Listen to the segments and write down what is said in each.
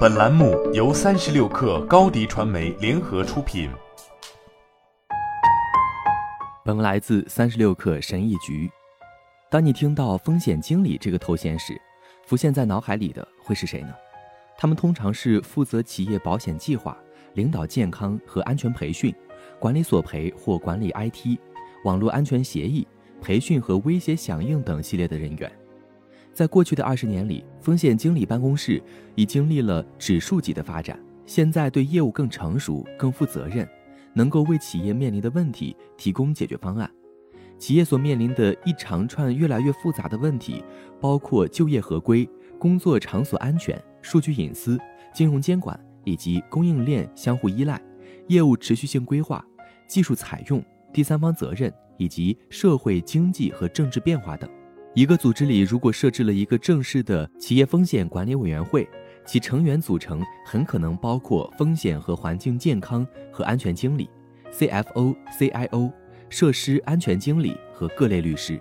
本栏目由三十六氪高低传媒联合出品。本文来自三十六氪神译局。当你听到风险经理这个头衔时，浮现在脑海里的会是谁呢？他们通常是负责企业保险计划、领导健康和安全培训、管理索赔或管理 IT、网络安全协议、培训和威胁响应等系列的人员。在过去的二十年里，风险经理办公室已经历了指数级的发展，现在对业务更成熟、更负责任，能够为企业面临的问题提供解决方案。企业所面临的一长串越来越复杂的问题，包括就业合规、工作场所安全、数据隐私、金融监管以及供应链相互依赖、业务持续性规划、技术采用、第三方责任以及社会经济和政治变化等。一个组织里如果设置了一个正式的企业风险管理委员会，其成员组成很可能包括风险和环境健康和安全经理、CFO、CIO。设施安全经理和各类律师，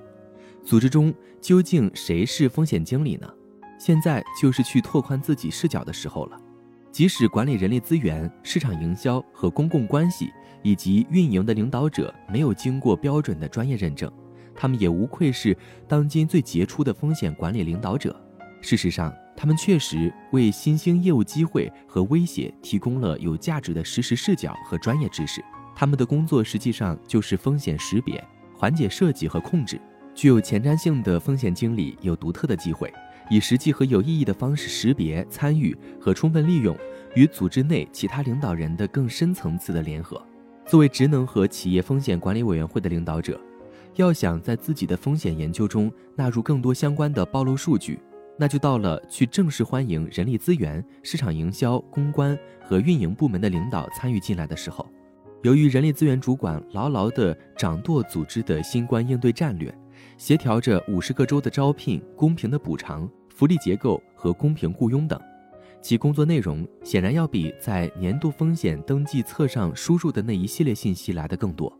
组织中究竟谁是风险经理呢？现在就是去拓宽自己视角的时候了。即使管理人力资源、市场营销和公共关系以及运营的领导者没有经过标准的专业认证，他们也无愧是当今最杰出的风险管理领导者。事实上，他们确实为新兴业务机会和威胁提供了有价值的实时视角和专业知识。他们的工作实际上就是风险识别、缓解设计和控制。具有前瞻性的风险经理有独特的机会，以实际和有意义的方式识别、参与和充分利用与组织内其他领导人的更深层次的联合。作为职能和企业风险管理委员会的领导者，要想在自己的风险研究中纳入更多相关的暴露数据，那就到了去正式欢迎人力资源、市场营销、公关和运营部门的领导参与进来的时候。由于人力资源主管牢牢地掌舵组织的新冠应对战略，协调着五十个州的招聘、公平的补偿、福利结构和公平雇佣等，其工作内容显然要比在年度风险登记册上输入的那一系列信息来得更多。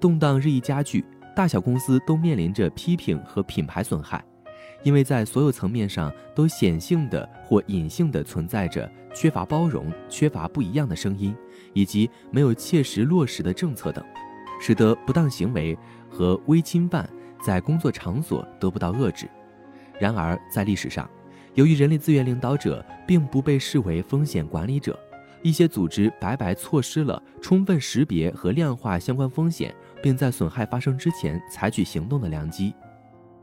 动荡日益加剧，大小公司都面临着批评和品牌损害。因为在所有层面上都显性的或隐性的存在着缺乏包容、缺乏不一样的声音，以及没有切实落实的政策等，使得不当行为和微侵犯在工作场所得不到遏制。然而，在历史上，由于人力资源领导者并不被视为风险管理者，一些组织白白错失了充分识别和量化相关风险，并在损害发生之前采取行动的良机。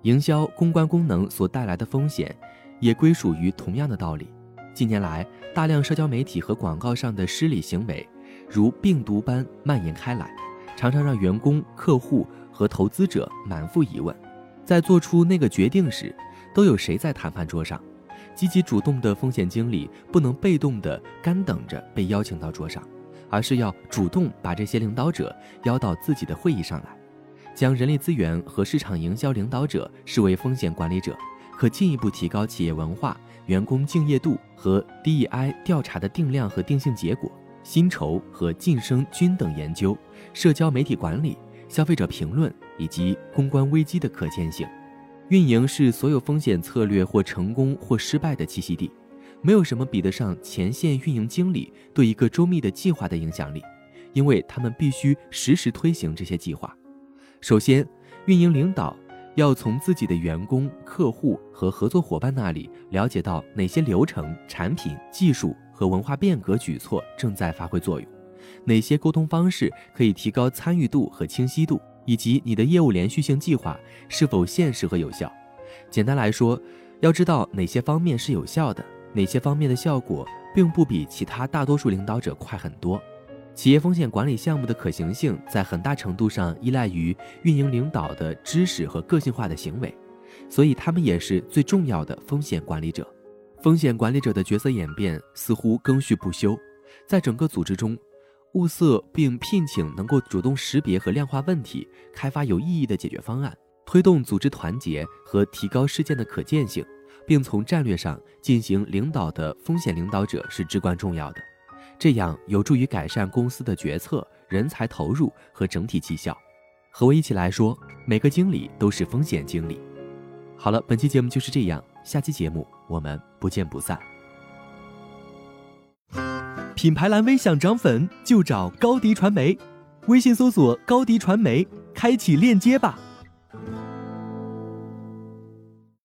营销公关功能所带来的风险，也归属于同样的道理。近年来，大量社交媒体和广告上的失礼行为，如病毒般蔓延开来，常常让员工、客户和投资者满腹疑问：在做出那个决定时，都有谁在谈判桌上？积极主动的风险经理不能被动地干等着被邀请到桌上，而是要主动把这些领导者邀到自己的会议上来。将人力资源和市场营销领导者视为风险管理者，可进一步提高企业文化、员工敬业度和 DEI 调查的定量和定性结果、薪酬和晋升均等研究、社交媒体管理、消费者评论以及公关危机的可见性。运营是所有风险策略或成功或失败的栖息地，没有什么比得上前线运营经理对一个周密的计划的影响力，因为他们必须实时推行这些计划。首先，运营领导要从自己的员工、客户和合作伙伴那里了解到哪些流程、产品、技术和文化变革举措正在发挥作用，哪些沟通方式可以提高参与度和清晰度，以及你的业务连续性计划是否现实和有效。简单来说，要知道哪些方面是有效的，哪些方面的效果并不比其他大多数领导者快很多。企业风险管理项目的可行性在很大程度上依赖于运营领导的知识和个性化的行为，所以他们也是最重要的风险管理者。风险管理者的角色演变似乎更续不休，在整个组织中，物色并聘请能够主动识别和量化问题、开发有意义的解决方案、推动组织团结和提高事件的可见性，并从战略上进行领导的风险领导者是至关重要的。这样有助于改善公司的决策、人才投入和整体绩效。和我一起来说，每个经理都是风险经理。好了，本期节目就是这样，下期节目我们不见不散。品牌蓝 V 想涨粉就找高迪传媒，微信搜索高迪传媒，开启链接吧。